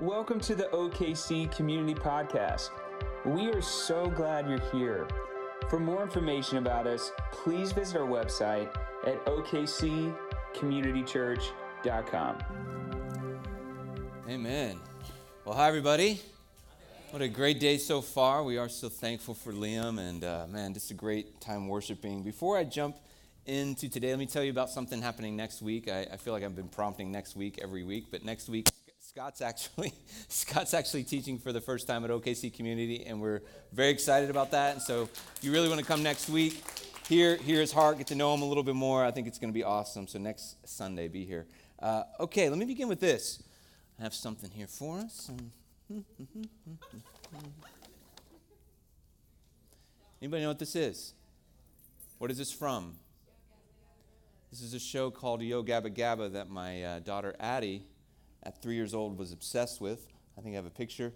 Welcome to the OKC Community Podcast. We are so glad you're here. For more information about us, please visit our website at okccommunitychurch.com. Amen. Well, hi, everybody. What a great day so far. We are so thankful for Liam, and uh, man, just a great time worshiping. Before I jump into today, let me tell you about something happening next week. I, I feel like I've been prompting next week every week, but next week, Scott's actually Scott's actually teaching for the first time at OKC Community, and we're very excited about that. And so, if you really want to come next week, hear hear his heart, get to know him a little bit more. I think it's going to be awesome. So next Sunday, be here. Uh, okay, let me begin with this. I have something here for us. Hmm, hmm, hmm, Anybody know what this is? What is this from? This is a show called Yo Gabba Gabba that my uh, daughter Addie, at three years old, was obsessed with. I think I have a picture.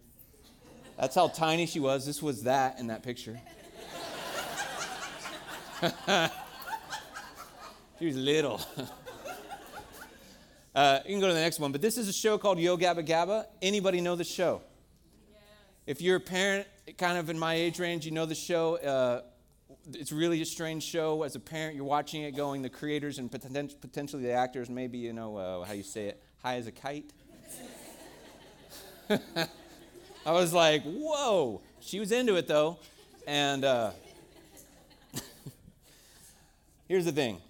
That's how tiny she was. This was that in that picture. she was little. uh, you can go to the next one, but this is a show called Yo Gabba Gabba. Anybody know the show? If you're a parent, kind of in my age range, you know the show. Uh, it's really a strange show. As a parent, you're watching it going, the creators and poten- potentially the actors, maybe, you know, uh, how you say it, high as a kite. I was like, whoa. She was into it, though. And uh, here's the thing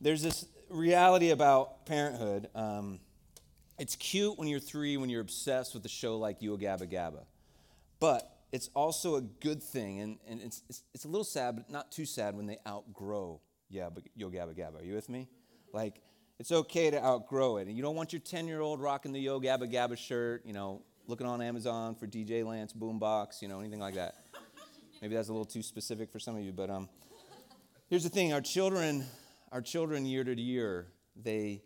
there's this reality about parenthood. Um, it's cute when you're three, when you're obsessed with a show like Yo Gabba Gabba. But it's also a good thing, and, and it's, it's, it's, a little sad, but not too sad when they outgrow yeah, Yo Gabba Gabba. Are you with me? Like, it's okay to outgrow it. And you don't want your 10 year old rocking the Yo Gabba Gabba shirt, you know, looking on Amazon for DJ Lance Boombox, you know, anything like that. Maybe that's a little too specific for some of you, but um, here's the thing our children, our children year to year, they,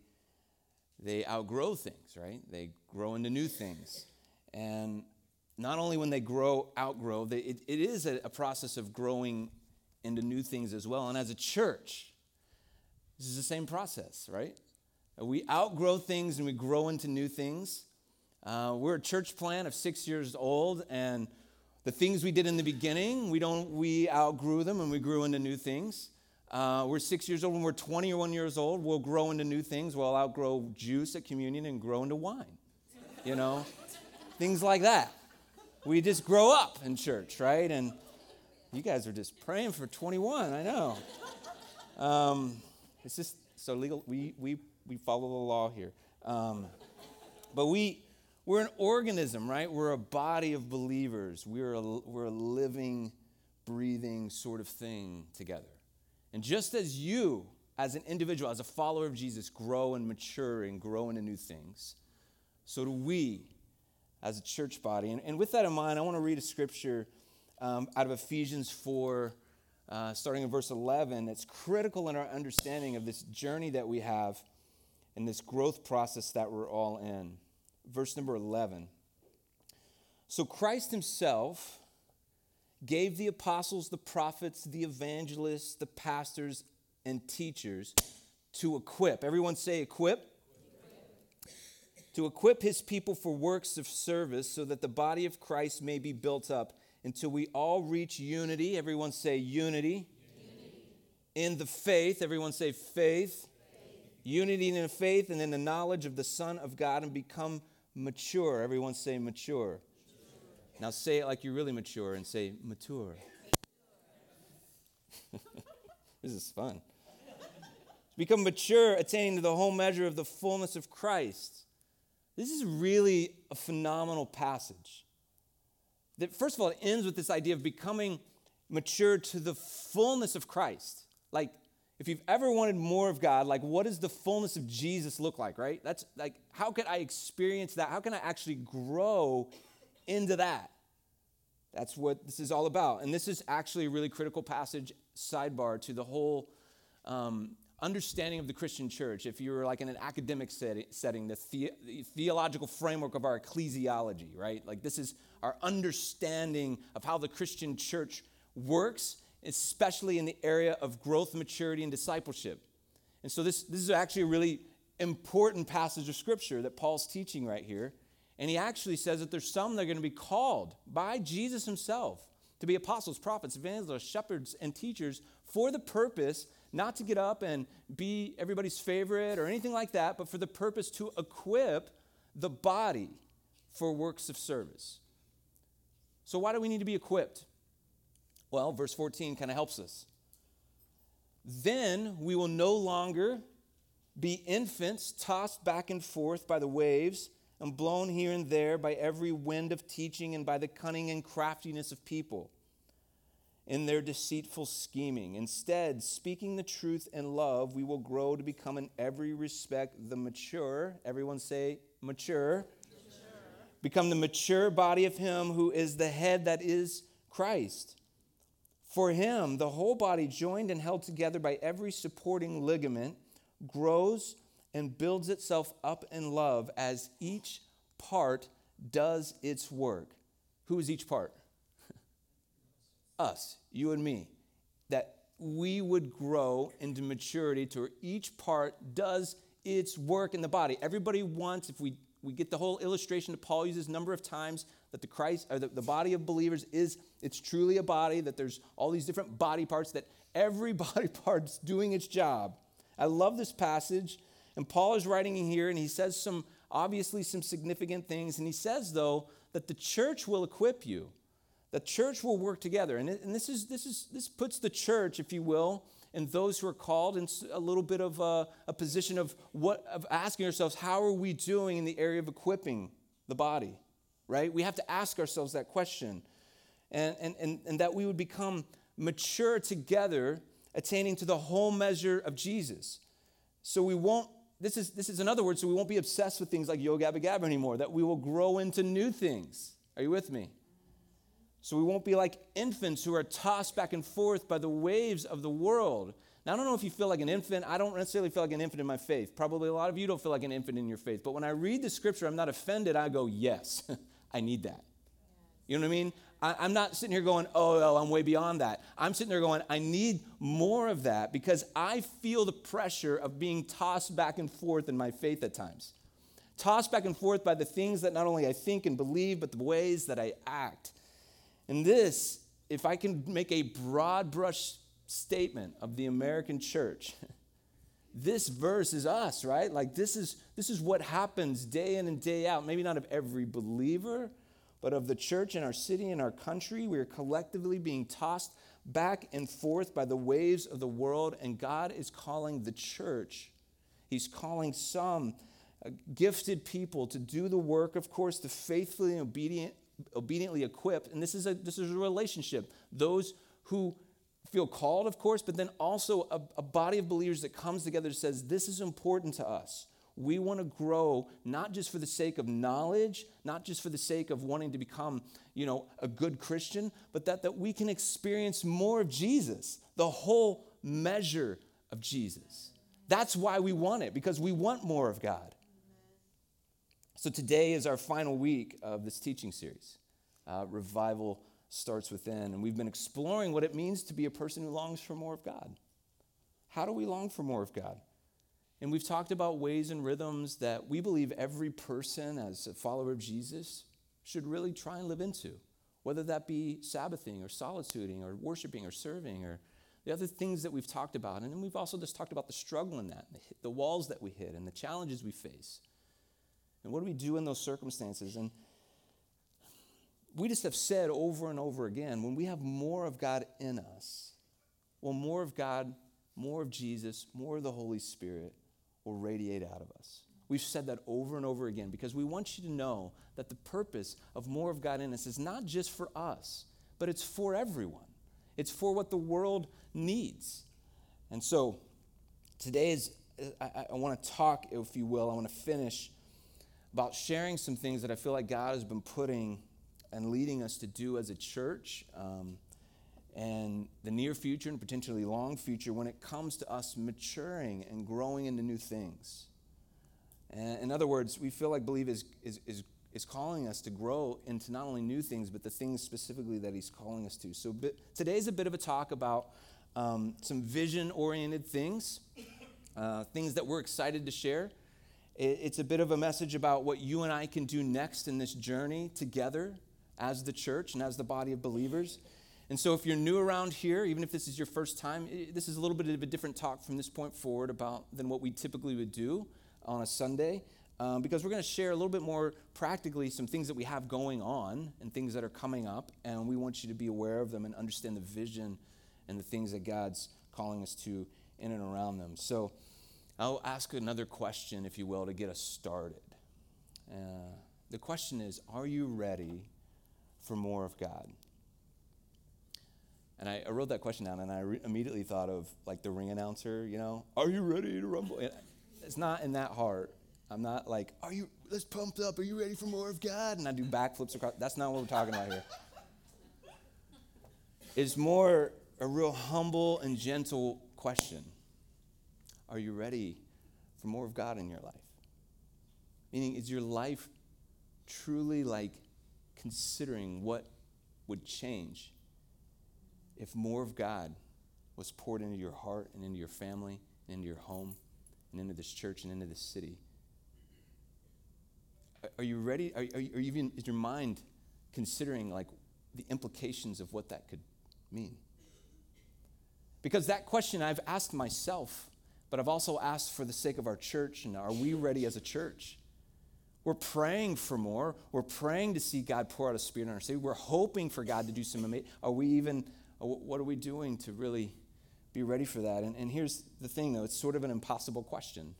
they outgrow things, right? They grow into new things. And not only when they grow, outgrow, they, it, it is a, a process of growing into new things as well. And as a church, this is the same process, right? We outgrow things and we grow into new things. Uh, we're a church plant of six years old, and the things we did in the beginning, we don't we outgrew them and we grew into new things. Uh, we're six years old. When we're 21 years old, we'll grow into new things. We'll outgrow juice at communion and grow into wine. You know, things like that we just grow up in church, right? And you guys are just praying for 21, I know. Um, it's just so legal. We, we, we follow the law here. Um, but we, we're an organism, right? We're a body of believers. We're a, we're a living, breathing sort of thing together. And just as you, as an individual, as a follower of Jesus, grow and mature and grow into new things, so do we as a church body. And, and with that in mind, I want to read a scripture um, out of Ephesians 4, uh, starting in verse 11. It's critical in our understanding of this journey that we have and this growth process that we're all in. Verse number 11. So Christ himself gave the apostles, the prophets, the evangelists, the pastors, and teachers to equip. Everyone say equip to equip his people for works of service so that the body of Christ may be built up until we all reach unity. Everyone say unity. unity. In the faith, everyone say faith. Unity in faith and in the knowledge of the Son of God and become mature. Everyone say mature. mature. Now say it like you're really mature and say mature. this is fun. Become mature, attaining to the whole measure of the fullness of Christ. This is really a phenomenal passage. That, first of all, it ends with this idea of becoming mature to the fullness of Christ. Like, if you've ever wanted more of God, like, what does the fullness of Jesus look like, right? That's like, how can I experience that? How can I actually grow into that? That's what this is all about. And this is actually a really critical passage, sidebar, to the whole um, understanding of the Christian church, if you're like in an academic setting, the, the, the, theological framework of our ecclesiology, right? Like this is our understanding of how the Christian church works, especially in the area of growth, maturity, and discipleship. And so this, this is actually a really important passage of scripture that Paul's teaching right here. And he actually says that there's some that are going to be called by Jesus himself to be apostles, prophets, evangelists, shepherds, and teachers for the purpose not to get up and be everybody's favorite or anything like that, but for the purpose to equip the body for works of service. So, why do we need to be equipped? Well, verse 14 kind of helps us. Then we will no longer be infants tossed back and forth by the waves and blown here and there by every wind of teaching and by the cunning and craftiness of people in their deceitful scheming. Instead, speaking the truth in love, we will grow to become in every respect the mature, everyone say mature, mature. become the mature body of Him who is the head that is Christ. For Him, the whole body, joined and held together by every supporting ligament, grows and builds itself up in love as each part does its work. Who is each part? Us, you and me. That we would grow into maturity to where each part does its work in the body. Everybody wants, if we, we get the whole illustration that Paul uses a number of times, that the Christ or the, the body of believers is it's truly a body, that there's all these different body parts, that every body part's doing its job. I love this passage and Paul is writing in here and he says some, obviously, some significant things. And he says, though, that the church will equip you. The church will work together. And, and this, is, this, is, this puts the church, if you will, and those who are called in a little bit of a, a position of, what, of asking ourselves, how are we doing in the area of equipping the body? Right? We have to ask ourselves that question. And, and, and, and that we would become mature together, attaining to the whole measure of Jesus. So we won't this is, this is in other words, so we won't be obsessed with things like Yo Gabba Gabba anymore, that we will grow into new things. Are you with me? So we won't be like infants who are tossed back and forth by the waves of the world. Now, I don't know if you feel like an infant. I don't necessarily feel like an infant in my faith. Probably a lot of you don't feel like an infant in your faith. But when I read the scripture, I'm not offended. I go, yes, I need that. You know what I mean? I, am not sitting here going, oh, well, I'm way beyond that. I'm sitting there going, I need more of that because I feel the pressure of being tossed back and forth in my faith at times. Tossed back and forth by the things that not only I think and believe, but the ways that I act. And this, if I can make a broad brush statement of the American church, this verse is us, right? Like this is this is what happens day in and day out. Maybe not of every believer, but of the church in our city and our country. We are collectively being tossed back and forth by the waves of the world, and God is calling the church. He's calling some uh, gifted people to do the work, of course, to faithfully and obedient, obediently equip. And this is, a, this is a relationship. Those who feel called, of course, but then also a, a body of believers that comes together says, This is important to us. We want to grow not just for the sake of knowledge, not just for the sake of wanting to become, you know, a good Christian, but that, that we can experience more of Jesus, the whole measure of Jesus. That's why we want it, because we want more of God. So today is our final week of this teaching series. Uh, revival starts within, and we've been exploring what it means to be a person who longs for more of God. How do we long for more of God? And we've talked about ways and rhythms that we believe every person, as a follower of Jesus, should really try and live into, whether that be Sabbathing or solituding or worshiping or serving or the other things that we've talked about. And then we've also just talked about the struggle in that, the walls that we hit, and the challenges we face. And what do we do in those circumstances? And we just have said over and over again when we have more of God in us, well, more of God, more of Jesus, more of the Holy Spirit, will radiate out of us. We've said that over and over again because we want you to know that the purpose of more of God in us is not just for us, but it's for everyone. It's for what the world needs. And so today is, I, I want to talk, if you will, I want to finish about sharing some things that I feel like God has been putting and leading us to do as a church. Um, and the near future and potentially long future when it comes to us maturing and growing into new things. And in other words, we feel like Believe is, is, is, is calling us to grow into not only new things, but the things specifically that He's calling us to. So bit, today's a bit of a talk about um, some vision oriented things, uh, things that we're excited to share. It's a bit of a message about what you and I can do next in this journey together as the church and as the body of believers. And so, if you're new around here, even if this is your first time, this is a little bit of a different talk from this point forward about than what we typically would do on a Sunday, um, because we're going to share a little bit more practically some things that we have going on and things that are coming up, and we want you to be aware of them and understand the vision and the things that God's calling us to in and around them. So, I'll ask another question, if you will, to get us started. Uh, the question is Are you ready for more of God? And I, I wrote that question down and I re- immediately thought of like the ring announcer, you know, Are you ready to rumble? It's not in that heart. I'm not like, Are you, let's pump up. Are you ready for more of God? And I do backflips across. That's not what we're talking about here. It's more a real humble and gentle question are you ready for more of God in your life? Meaning, is your life truly like considering what would change if more of God was poured into your heart and into your family and into your home and into this church and into this city? Are you ready? Are, are, you, are you even, is your mind considering like the implications of what that could mean? Because that question I've asked myself but I've also asked for the sake of our church and are we ready as a church? We're praying for more. We're praying to see God pour out a spirit in our city. We're hoping for God to do some amazing. Are we even, what are we doing to really be ready for that? And, and here's the thing, though it's sort of an impossible question.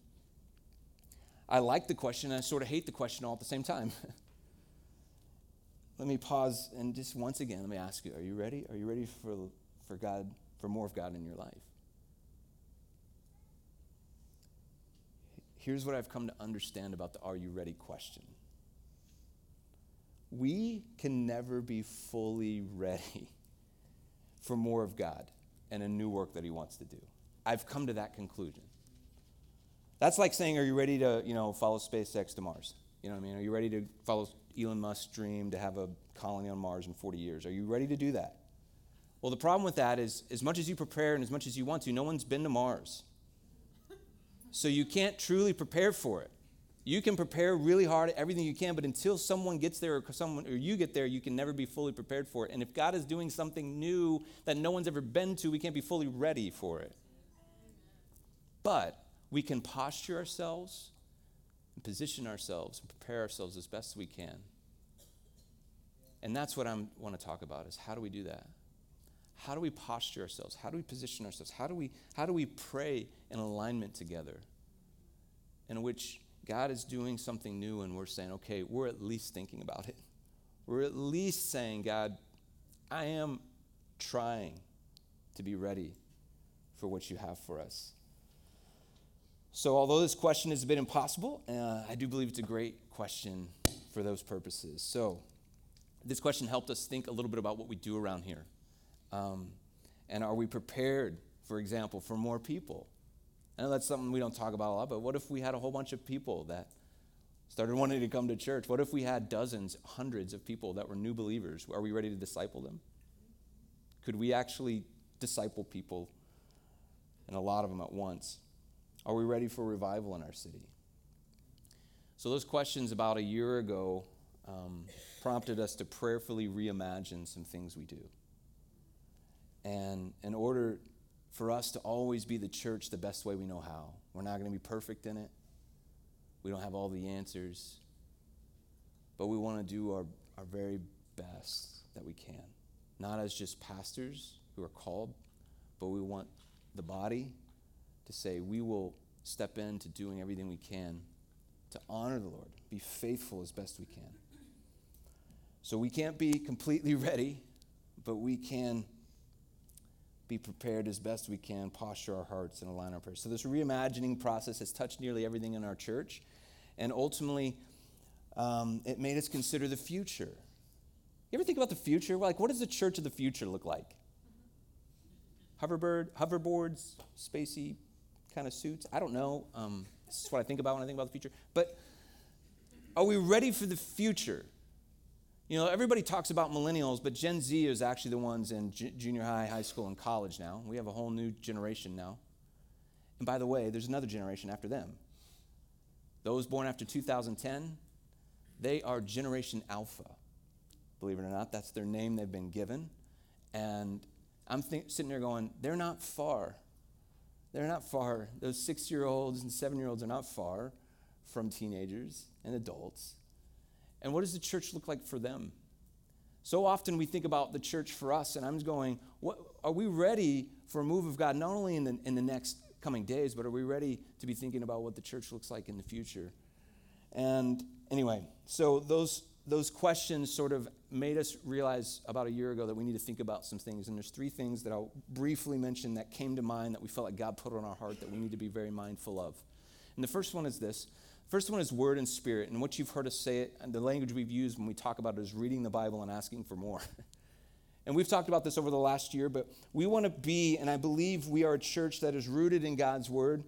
I like the question, I sort of hate the question all at the same time. let me pause and just once again, let me ask you are you ready? Are you ready for, for God, for more of God in your life? Here's what I've come to understand about the are you ready question. We can never be fully ready for more of God and a new work that he wants to do. I've come to that conclusion. That's like saying, are you ready to, you know, follow SpaceX to Mars? You know what I mean? Are you ready to follow Elon Musk's dream to have a colony on Mars in 40 years? Are you ready to do that? Well, the problem with that is, as much as you prepare and as much as you want to, no one's been to Mars. So you can't truly prepare for it. You can prepare really hard at everything you can, but until someone gets there or someone or you get there, you can never be fully prepared for it. And if God is doing something new that no one's ever been to, we can't be fully ready for it. But we can posture ourselves and position ourselves and prepare ourselves as best we can. And that's what I want to talk about is how do we do that? How do we posture ourselves? How do we position ourselves? How do we, how do we pray in alignment together in which God is doing something new and we're saying, okay, we're at least thinking about it. We're at least saying, God, I am trying to be ready for what you have for us. So, although this question is a bit impossible, uh, I do believe it's a great question for those purposes. So, this question helped us think a little bit about what we do around here. Um, and are we prepared, for example, for more people? I know that's something we don't talk about a lot, but what if we had a whole bunch of people that started wanting to come to church? What if we had dozens, hundreds of people that were new believers? Are we ready to disciple them? Could we actually disciple people and a lot of them at once? Are we ready for revival in our city? So, those questions about a year ago um, prompted us to prayerfully reimagine some things we do. And in order for us to always be the church the best way we know how, we're not going to be perfect in it. We don't have all the answers. But we want to do our, our very best that we can. Not as just pastors who are called, but we want the body to say, we will step into doing everything we can to honor the Lord, be faithful as best we can. So we can't be completely ready, but we can be prepared as best we can, posture our hearts, and align our prayers. So, this reimagining process has touched nearly everything in our church, and ultimately, um, it made us consider the future. You ever think about the future? Like, what does the church of the future look like? Hoverbird, hoverboards, spacey kind of suits? I don't know. Um, this is what I think about when I think about the future. But are we ready for the future? You know, everybody talks about millennials, but Gen Z is actually the ones in junior high, high school, and college now. We have a whole new generation now. And by the way, there's another generation after them. Those born after 2010, they are Generation Alpha. Believe it or not, that's their name they've been given. And I'm sitting there going, they're not far. They're not far. Those six year olds and seven year olds are not far from teenagers and adults. And what does the church look like for them? So often we think about the church for us, and I'm going, what, are we ready for a move of God, not only in the, in the next coming days, but are we ready to be thinking about what the church looks like in the future? And anyway, so those, those questions sort of made us realize about a year ago that we need to think about some things. And there's three things that I'll briefly mention that came to mind that we felt like God put on our heart that we need to be very mindful of. And the first one is this. First one is word and spirit. And what you've heard us say it, and the language we've used when we talk about it is reading the Bible and asking for more. and we've talked about this over the last year, but we want to be, and I believe we are a church that is rooted in God's word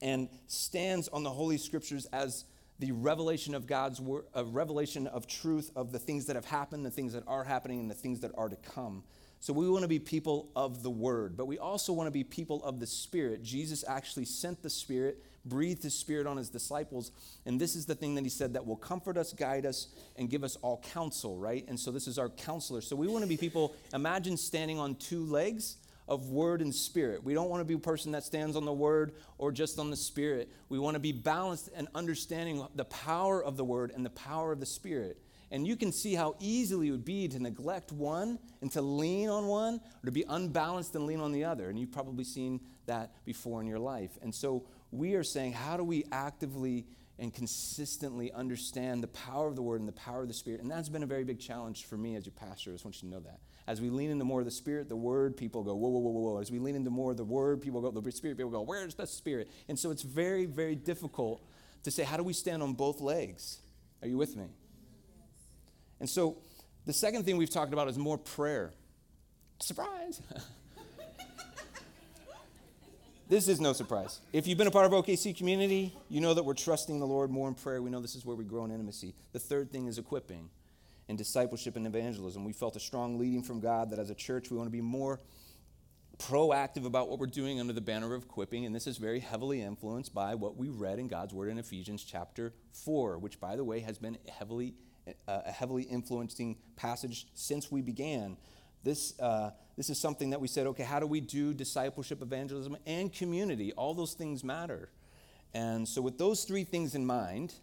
and stands on the Holy Scriptures as the revelation of God's word, a revelation of truth of the things that have happened, the things that are happening, and the things that are to come. So we want to be people of the word, but we also want to be people of the spirit. Jesus actually sent the spirit, breathed his spirit on his disciples, and this is the thing that he said that will comfort us, guide us, and give us all counsel, right? And so this is our counselor. So we want to be people, imagine standing on two legs of word and spirit. We don't want to be a person that stands on the word or just on the spirit. We want to be balanced and understanding the power of the word and the power of the spirit. And you can see how easily it would be to neglect one and to lean on one or to be unbalanced and lean on the other. And you've probably seen that before in your life. And so we are saying, how do we actively and consistently understand the power of the word and the power of the spirit? And that's been a very big challenge for me as your pastor. I just want you to know that. As we lean into more of the Spirit, the Word, people go, whoa, whoa, whoa, whoa. As we lean into more of the Word, people go, the Spirit, people go, where's the Spirit? And so it's very, very difficult to say, how do we stand on both legs? Are you with me? And so the second thing we've talked about is more prayer. Surprise! this is no surprise. If you've been a part of OKC community, you know that we're trusting the Lord more in prayer. We know this is where we grow in intimacy. The third thing is equipping in discipleship and evangelism. We felt a strong leading from God that as a church we want to be more proactive about what we're doing under the banner of equipping, and this is very heavily influenced by what we read in God's Word in Ephesians chapter 4, which, by the way, has been heavily, uh, a heavily influencing passage since we began. This, uh, this is something that we said, okay, how do we do discipleship, evangelism, and community? All those things matter. And so, with those three things in mind,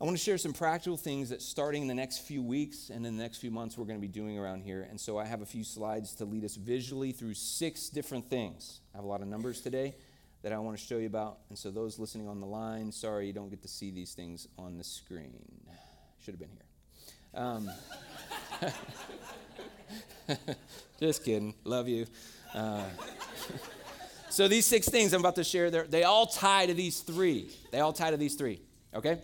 I want to share some practical things that starting in the next few weeks and in the next few months we're going to be doing around here. And so I have a few slides to lead us visually through six different things. I have a lot of numbers today that I want to show you about. And so those listening on the line, sorry you don't get to see these things on the screen. Should have been here. Um, just kidding. Love you. Uh, so these six things I'm about to share, they all tie to these three. They all tie to these three. Okay?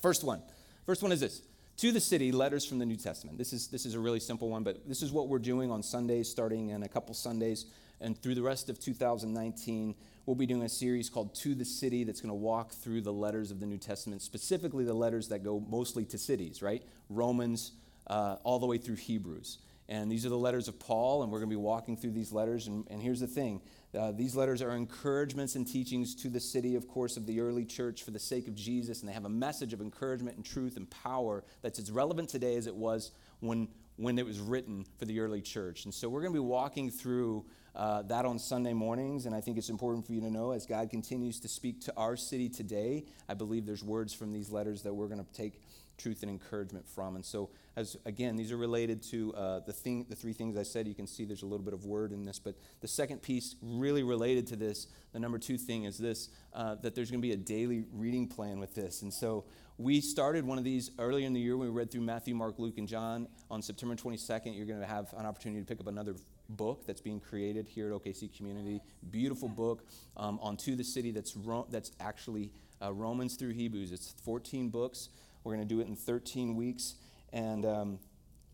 First one. First one is this. To the city, letters from the New Testament. This is, this is a really simple one, but this is what we're doing on Sundays, starting in a couple Sundays. And through the rest of 2019, we'll be doing a series called To the City that's going to walk through the letters of the New Testament, specifically the letters that go mostly to cities, right? Romans, uh, all the way through Hebrews. And these are the letters of Paul, and we're going to be walking through these letters. And, and here's the thing uh, these letters are encouragements and teachings to the city, of course, of the early church for the sake of Jesus, and they have a message of encouragement and truth and power that's as relevant today as it was when, when it was written for the early church. And so we're going to be walking through uh, that on Sunday mornings, and I think it's important for you to know as God continues to speak to our city today, I believe there's words from these letters that we're going to take truth and encouragement from. And so, as again, these are related to uh, the thing, the three things I said. You can see there's a little bit of word in this, but the second piece, really related to this, the number two thing is this: uh, that there's going to be a daily reading plan with this. And so, we started one of these earlier in the year when we read through Matthew, Mark, Luke, and John. On September 22nd, you're going to have an opportunity to pick up another book that's being created here at OKC Community. Beautiful book um, on To the City that's, Ro- that's actually uh, Romans through Hebrews. It's 14 books. We're going to do it in 13 weeks. And um,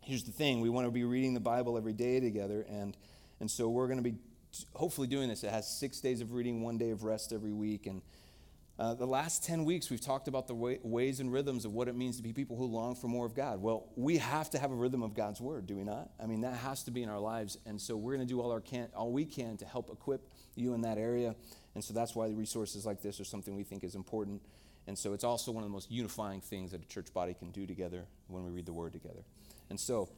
here's the thing we want to be reading the Bible every day together. And, and so we're going to be hopefully doing this. It has six days of reading, one day of rest every week. And uh, the last 10 weeks, we've talked about the way, ways and rhythms of what it means to be people who long for more of God. Well, we have to have a rhythm of God's word, do we not? I mean, that has to be in our lives. And so we're going to do all, our can, all we can to help equip you in that area. And so that's why the resources like this are something we think is important. And so it's also one of the most unifying things that a church body can do together when we read the word together. And so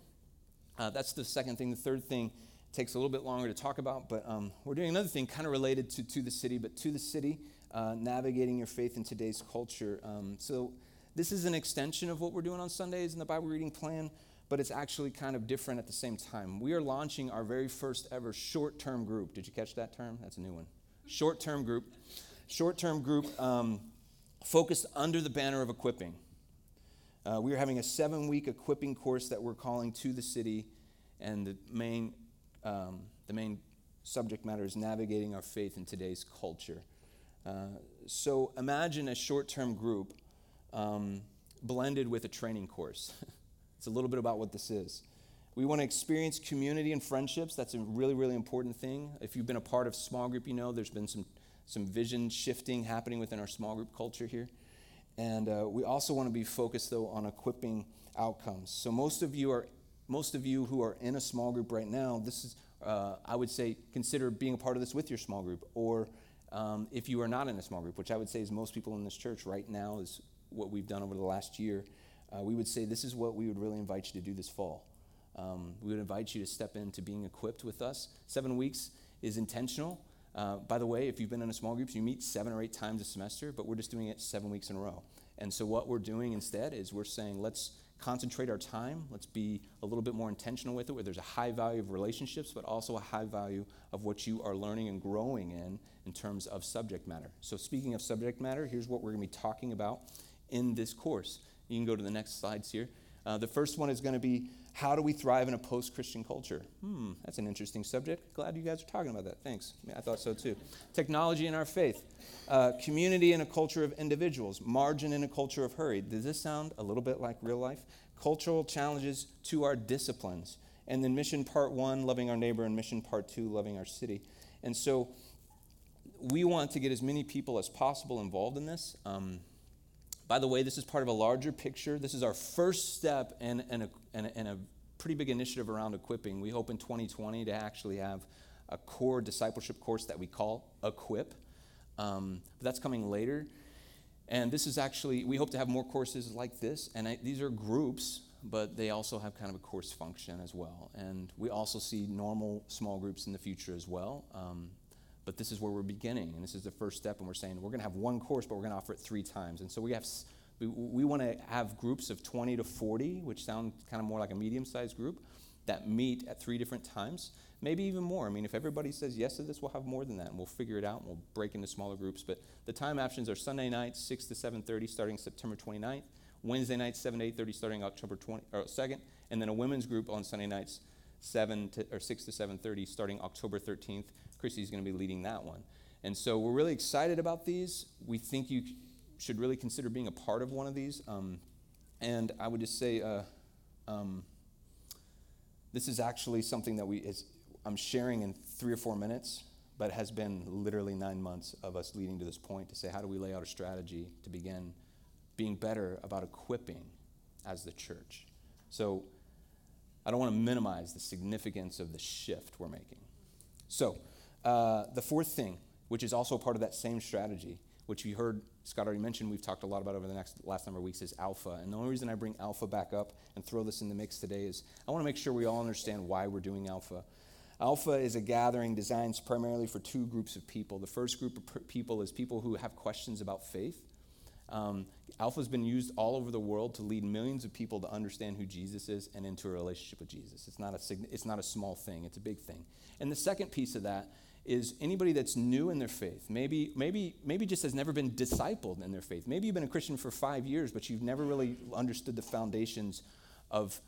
uh, that's the second thing. The third thing takes a little bit longer to talk about, but um, we're doing another thing kind of related to, to the city, but to the city, uh, navigating your faith in today's culture. Um, so this is an extension of what we're doing on Sundays in the Bible reading plan, but it's actually kind of different at the same time. We are launching our very first ever short term group. Did you catch that term? That's a new one. Short term group. Short term group. Um, focused under the banner of equipping. Uh, we are having a seven week equipping course that we're calling To the City, and the main, um, the main subject matter is navigating our faith in today's culture. Uh, so imagine a short term group um, blended with a training course. it's a little bit about what this is. We want to experience community and friendships. That's a really, really important thing. If you've been a part of small group, you know there's been some some vision shifting happening within our small group culture here. And uh, we also want to be focused, though, on equipping outcomes. So most of you are, most of you who are in a small group right now, this is, uh, I would say, consider being a part of this with your small group. Or um, if you are not in a small group, which I would say is most people in this church right now is what we've done over the last year, uh, we would say this is what we would really invite you to do this fall. Um, we would invite you to step into being equipped with us. Seven weeks is intentional. Uh, by the way, if you've been in a small group, you meet seven or eight times a semester, but we're just doing it seven weeks in a row. And so, what we're doing instead is we're saying, let's concentrate our time, let's be a little bit more intentional with it, where there's a high value of relationships, but also a high value of what you are learning and growing in in terms of subject matter. So, speaking of subject matter, here's what we're going to be talking about in this course. You can go to the next slides here. Uh, the first one is going to be how do we thrive in a post Christian culture? Hmm, that's an interesting subject. Glad you guys are talking about that. Thanks. I thought so too. Technology in our faith, uh, community in a culture of individuals, margin in a culture of hurry. Does this sound a little bit like real life? Cultural challenges to our disciplines. And then mission part one, loving our neighbor, and mission part two, loving our city. And so we want to get as many people as possible involved in this. Um, by the way, this is part of a larger picture. This is our first step in, in, a, in, a, in a pretty big initiative around equipping. We hope in 2020 to actually have a core discipleship course that we call Equip. Um, but that's coming later. And this is actually, we hope to have more courses like this. And I, these are groups, but they also have kind of a course function as well. And we also see normal small groups in the future as well. Um, but this is where we're beginning, and this is the first step. And we're saying we're going to have one course, but we're going to offer it three times. And so we have we, we want to have groups of 20 to 40, which sound kind of more like a medium-sized group, that meet at three different times, maybe even more. I mean, if everybody says yes to this, we'll have more than that, and we'll figure it out, and we'll break into smaller groups. But the time options are Sunday nights, 6 to 7:30, starting September 29th. Wednesday nights, 7 to 8:30, starting October 20, or 2nd, and then a women's group on Sunday nights, 7 to, or 6 to 7:30, starting October 13th. Chrissy's going to be leading that one. And so we're really excited about these. We think you should really consider being a part of one of these. Um, and I would just say uh, um, this is actually something that we is, I'm sharing in three or four minutes, but has been literally nine months of us leading to this point to say how do we lay out a strategy to begin being better about equipping as the church. So I don't want to minimize the significance of the shift we're making. So uh, the fourth thing, which is also part of that same strategy, which you heard Scott already mentioned, we've talked a lot about over the next last number of weeks, is alpha. And the only reason I bring alpha back up and throw this in the mix today is I want to make sure we all understand why we're doing alpha. Alpha is a gathering designed primarily for two groups of people. The first group of people is people who have questions about faith. Um, alpha has been used all over the world to lead millions of people to understand who Jesus is and into a relationship with Jesus. It's not a, it's not a small thing, it's a big thing. And the second piece of that is anybody that's new in their faith, maybe, maybe, maybe just has never been discipled in their faith. Maybe you've been a Christian for five years, but you've never really understood the foundations of,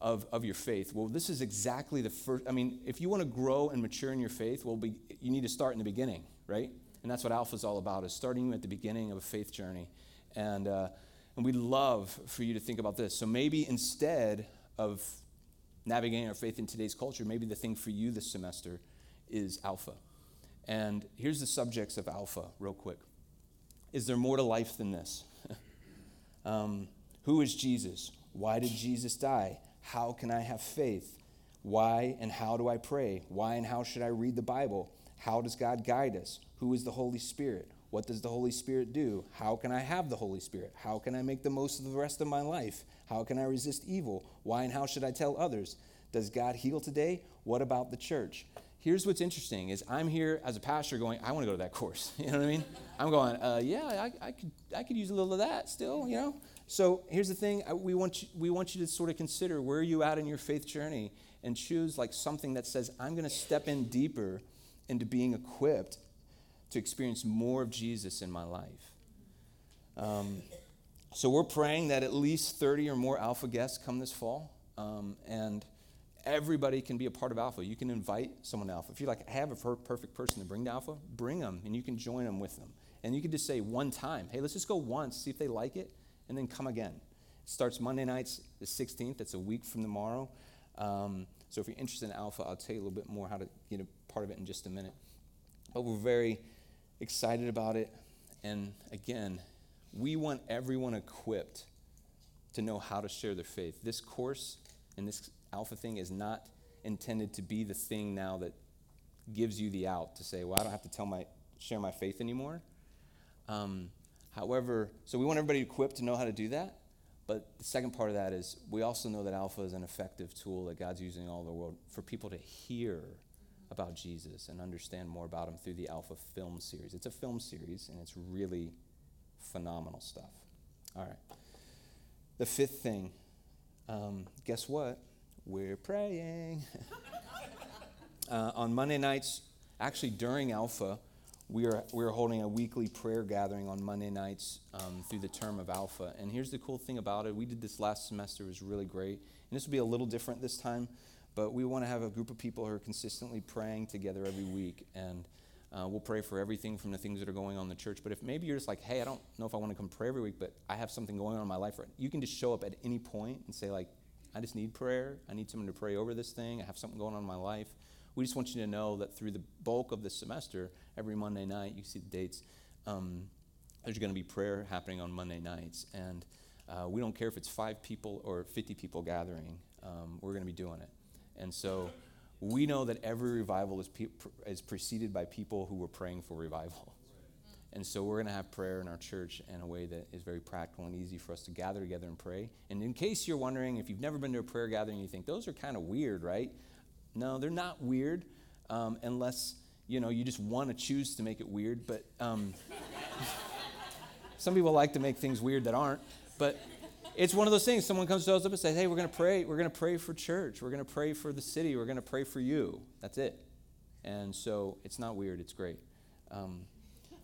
of, of your faith. Well, this is exactly the first. I mean, if you want to grow and mature in your faith, well, be, you need to start in the beginning, right? And that's what Alpha is all about, is starting you at the beginning of a faith journey. And, uh, and we'd love for you to think about this. So maybe instead of navigating our faith in today's culture, maybe the thing for you this semester is Alpha. And here's the subjects of Alpha, real quick. Is there more to life than this? um, who is Jesus? Why did Jesus die? How can I have faith? Why and how do I pray? Why and how should I read the Bible? How does God guide us? Who is the Holy Spirit? What does the Holy Spirit do? How can I have the Holy Spirit? How can I make the most of the rest of my life? How can I resist evil? Why and how should I tell others? Does God heal today? What about the church? Here's what's interesting is I'm here as a pastor going, I want to go to that course. You know what I mean? I'm going, uh, yeah, I, I, could, I could use a little of that still, you know? So here's the thing we want, you, we want you to sort of consider where are you at in your faith journey and choose like something that says, I'm going to step in deeper into being equipped to experience more of Jesus in my life. Um, so we're praying that at least 30 or more Alpha guests come this fall. Um, and everybody can be a part of Alpha. You can invite someone to Alpha. If you like have a perfect person to bring to Alpha, bring them and you can join them with them. And you can just say one time, hey, let's just go once, see if they like it, and then come again. It starts Monday nights, the 16th. That's a week from tomorrow. Um, so if you're interested in Alpha, I'll tell you a little bit more how to get a part of it in just a minute. But we're very excited about it. And again, we want everyone equipped to know how to share their faith. This course and this Alpha thing is not intended to be the thing now that gives you the out to say, well, I don't have to tell my share my faith anymore. Um, however, so we want everybody equipped to know how to do that. But the second part of that is we also know that Alpha is an effective tool that God's using all over the world for people to hear about Jesus and understand more about him through the Alpha film series. It's a film series and it's really phenomenal stuff. All right. The fifth thing, um, guess what? We're praying. uh, on Monday nights, actually during Alpha, we are, we are holding a weekly prayer gathering on Monday nights um, through the term of Alpha. And here's the cool thing about it we did this last semester, it was really great. And this will be a little different this time, but we want to have a group of people who are consistently praying together every week. And uh, we'll pray for everything from the things that are going on in the church. But if maybe you're just like, hey, I don't know if I want to come pray every week, but I have something going on in my life, right? you can just show up at any point and say, like, I just need prayer. I need someone to pray over this thing. I have something going on in my life. We just want you to know that through the bulk of this semester, every Monday night, you see the dates, um, there's going to be prayer happening on Monday nights. And uh, we don't care if it's five people or 50 people gathering, um, we're going to be doing it. And so we know that every revival is, pe- is preceded by people who were praying for revival. And so we're going to have prayer in our church in a way that is very practical and easy for us to gather together and pray. And in case you're wondering, if you've never been to a prayer gathering, you think those are kind of weird, right? No, they're not weird um, unless you know you just want to choose to make it weird. But um, some people like to make things weird that aren't. But it's one of those things. Someone comes to us up and says, "Hey, we're going to pray. We're going to pray for church. We're going to pray for the city. We're going to pray for you." That's it. And so it's not weird. It's great. Um,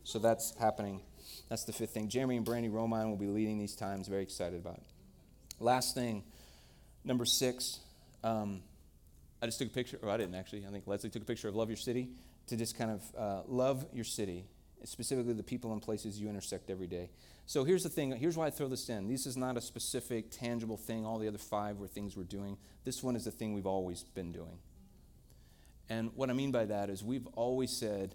so that's happening. That's the fifth thing. Jeremy and Brandy Romine will be leading these times. Very excited about it. Last thing, number six. Um, I just took a picture, or I didn't actually. I think Leslie took a picture of Love Your City to just kind of uh, love your city, specifically the people and places you intersect every day. So here's the thing. Here's why I throw this in. This is not a specific, tangible thing. All the other five were things we're doing. This one is the thing we've always been doing. And what I mean by that is we've always said,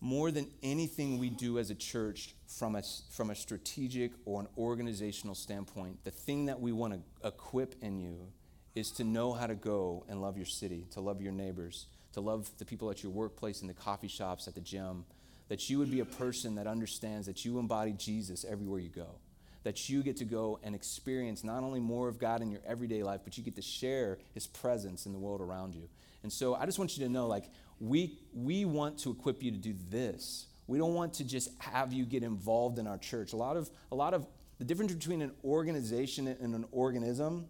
more than anything we do as a church from a, from a strategic or an organizational standpoint, the thing that we want to equip in you is to know how to go and love your city, to love your neighbors, to love the people at your workplace, in the coffee shops, at the gym. That you would be a person that understands that you embody Jesus everywhere you go. That you get to go and experience not only more of God in your everyday life, but you get to share his presence in the world around you. And so I just want you to know like, we, we want to equip you to do this. We don't want to just have you get involved in our church. A lot of, a lot of the difference between an organization and an organism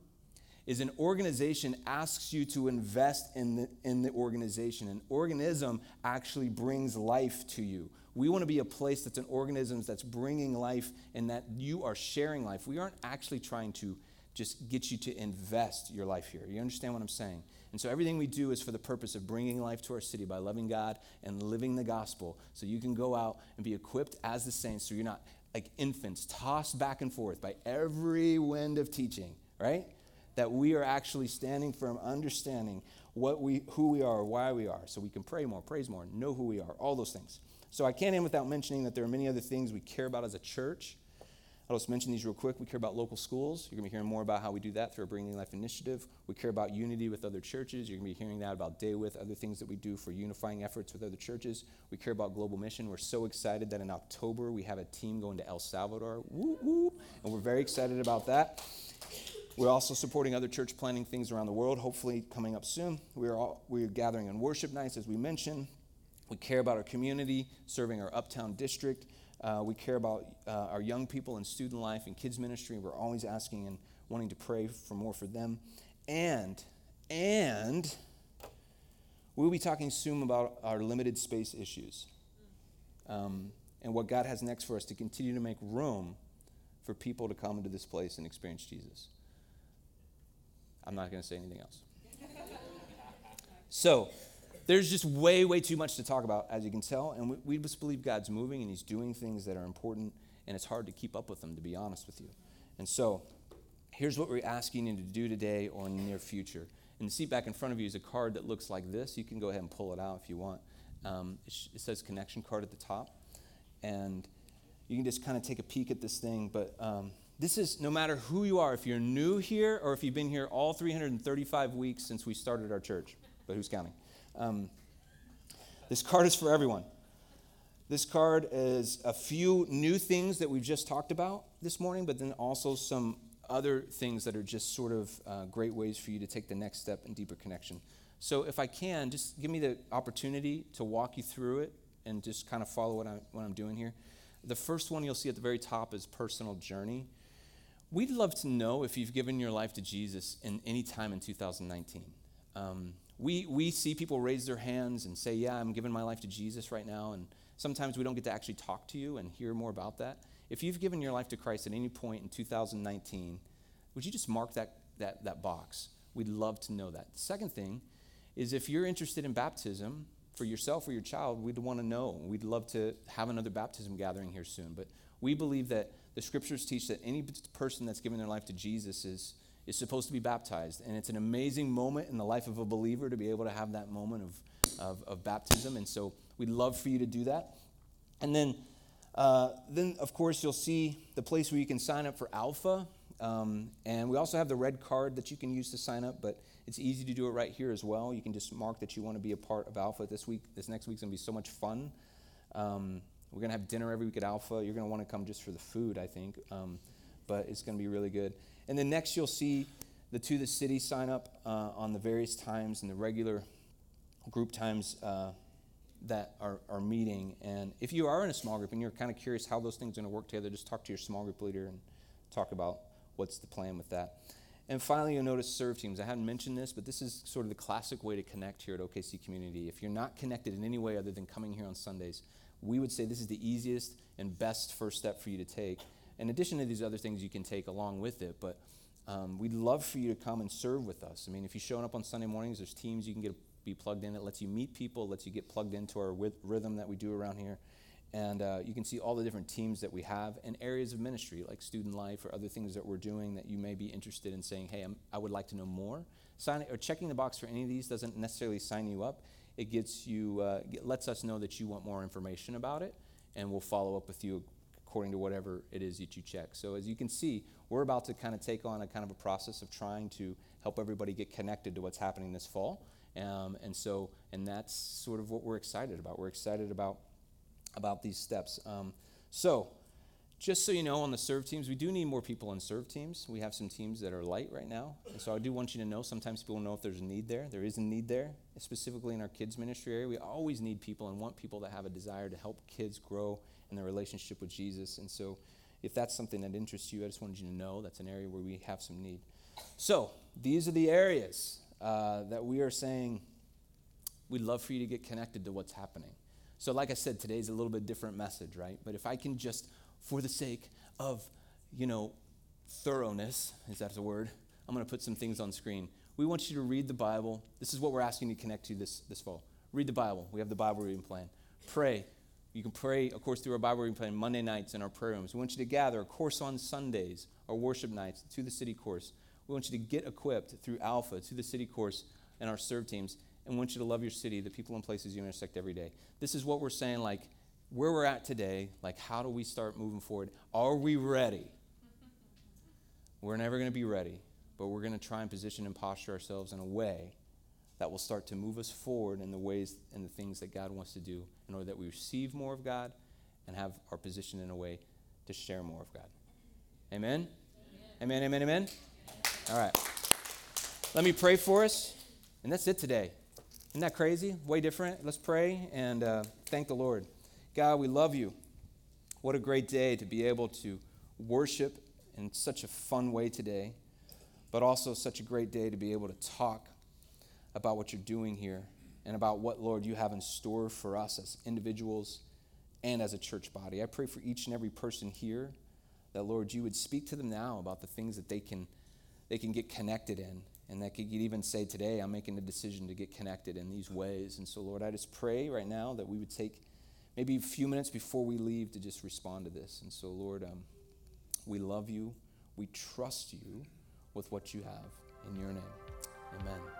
is an organization asks you to invest in the, in the organization. An organism actually brings life to you. We want to be a place that's an organism that's bringing life and that you are sharing life. We aren't actually trying to just get you to invest your life here. You understand what I'm saying? And so everything we do is for the purpose of bringing life to our city by loving God and living the gospel so you can go out and be equipped as the saints so you're not like infants tossed back and forth by every wind of teaching, right? That we are actually standing firm, understanding what we, who we are, why we are, so we can pray more, praise more, know who we are, all those things. So I can't end without mentioning that there are many other things we care about as a church. I'll just mention these real quick. We care about local schools. You're going to be hearing more about how we do that through our Bringing Life initiative. We care about unity with other churches. You're going to be hearing that about Day With, other things that we do for unifying efforts with other churches. We care about global mission. We're so excited that in October we have a team going to El Salvador. Woo, woo. And we're very excited about that. We're also supporting other church planting things around the world, hopefully coming up soon. We're, all, we're gathering on worship nights, as we mentioned. We care about our community, serving our uptown district. Uh, we care about uh, our young people and student life and kids ministry. We're always asking and wanting to pray for more for them. And, and we'll be talking soon about our limited space issues um, and what God has next for us to continue to make room for people to come into this place and experience Jesus. I'm not going to say anything else. so, there's just way, way too much to talk about, as you can tell. And we, we just believe God's moving and He's doing things that are important, and it's hard to keep up with them, to be honest with you. And so, here's what we're asking you to do today or in the near future. And the seat back in front of you is a card that looks like this. You can go ahead and pull it out if you want. Um, it, sh- it, says connection card at the top. And you can just kind of take a peek at this thing. But um, this is no matter who you are, if you're new here or if you've been here all 335 weeks since we started our church, but who's counting? Um, this card is for everyone. This card is a few new things that we've just talked about this morning, but then also some other things that are just sort of uh, great ways for you to take the next step in deeper connection. So, if I can, just give me the opportunity to walk you through it and just kind of follow what, I, what I'm doing here. The first one you'll see at the very top is personal journey. We'd love to know if you've given your life to Jesus in any time in 2019. Um, we, we see people raise their hands and say, Yeah, I'm giving my life to Jesus right now. And sometimes we don't get to actually talk to you and hear more about that. If you've given your life to Christ at any point in 2019, would you just mark that, that, that box? We'd love to know that. The second thing is if you're interested in baptism for yourself or your child, we'd want to know. We'd love to have another baptism gathering here soon. But we believe that the scriptures teach that any person that's given their life to Jesus is is supposed to be baptized. And it's an amazing moment in the life of a believer to be able to have that moment of, of, of baptism. And so we'd love for you to do that. And then, uh, then, of course, you'll see the place where you can sign up for Alpha. Um, and we also have the red card that you can use to sign up, but it's easy to do it right here as well. You can just mark that you want to be a part of Alpha this week. This next week's going to be so much fun. Um, we're going to have dinner every week at Alpha. You're going to want to come just for the food, I think. Um, but it's going to be really good. And then next, you'll see the To the City sign up uh, on the various times and the regular group times uh, that are, are meeting. And if you are in a small group and you're kind of curious how those things are going to work together, just talk to your small group leader and talk about what's the plan with that. And finally, you'll notice serve teams. I hadn't mentioned this, but this is sort of the classic way to connect here at OKC Community. If you're not connected in any way other than coming here on Sundays, we would say this is the easiest and best first step for you to take in addition to these other things you can take along with it. But um, we'd love for you to come and serve with us. I mean, if you're showing up on Sunday mornings, there's teams you can get be plugged in. It lets you meet people, lets you get plugged into our rhythm that we do around here. And uh, you can see all the different teams that we have and areas of ministry like student life or other things that we're doing that you may be interested in saying, hey, I'm, i would like to know more. Sign, or checking the box for any of these doesn't necessarily sign you up. It gets you, uh, lets us know that you want more information about it, and we'll follow up with you according to whatever it is that you check. So as you can see, we're about to kind of take on a kind of a process of trying to help everybody get connected to what's happening this fall. Um, and so, and that's sort of what we're excited about. We're excited about about these steps. Um, so, just so you know, on the serve teams, we do need more people on serve teams. We have some teams that are light right now. And so I do want you to know sometimes people know if there's a need there. There is a need there, specifically in our kids' ministry area. We always need people and want people that have a desire to help kids grow in their relationship with Jesus. And so, if that's something that interests you, I just wanted you to know that's an area where we have some need. So, these are the areas uh, that we are saying we'd love for you to get connected to what's happening. So, like I said, today's a little bit different message, right? But if I can just, for the sake of, you know, thoroughness, is that a word? I'm going to put some things on screen. We want you to read the Bible. This is what we're asking you to connect to this, this fall. Read the Bible. We have the Bible reading plan. Pray. You can pray, of course, through our Bible reading plan Monday nights in our prayer rooms. We want you to gather, of course, on Sundays, our worship nights, to the city course. We want you to get equipped through Alpha, to the city course, and our serve teams. And we want you to love your city, the people and places you intersect every day. This is what we're saying, like, where we're at today, like, how do we start moving forward? Are we ready? We're never going to be ready, but we're going to try and position and posture ourselves in a way that will start to move us forward in the ways and the things that God wants to do in order that we receive more of God and have our position in a way to share more of God. Amen? Amen, amen, amen. All right. Let me pray for us, and that's it today. Isn't that crazy? Way different. Let's pray and uh, thank the Lord. God, we love you. What a great day to be able to worship in such a fun way today, but also such a great day to be able to talk about what you're doing here and about what, Lord, you have in store for us as individuals and as a church body. I pray for each and every person here that, Lord, you would speak to them now about the things that they can, they can get connected in. And that could even say today, I'm making a decision to get connected in these ways. And so, Lord, I just pray right now that we would take maybe a few minutes before we leave to just respond to this. And so, Lord, um, we love you. We trust you with what you have. In your name, amen.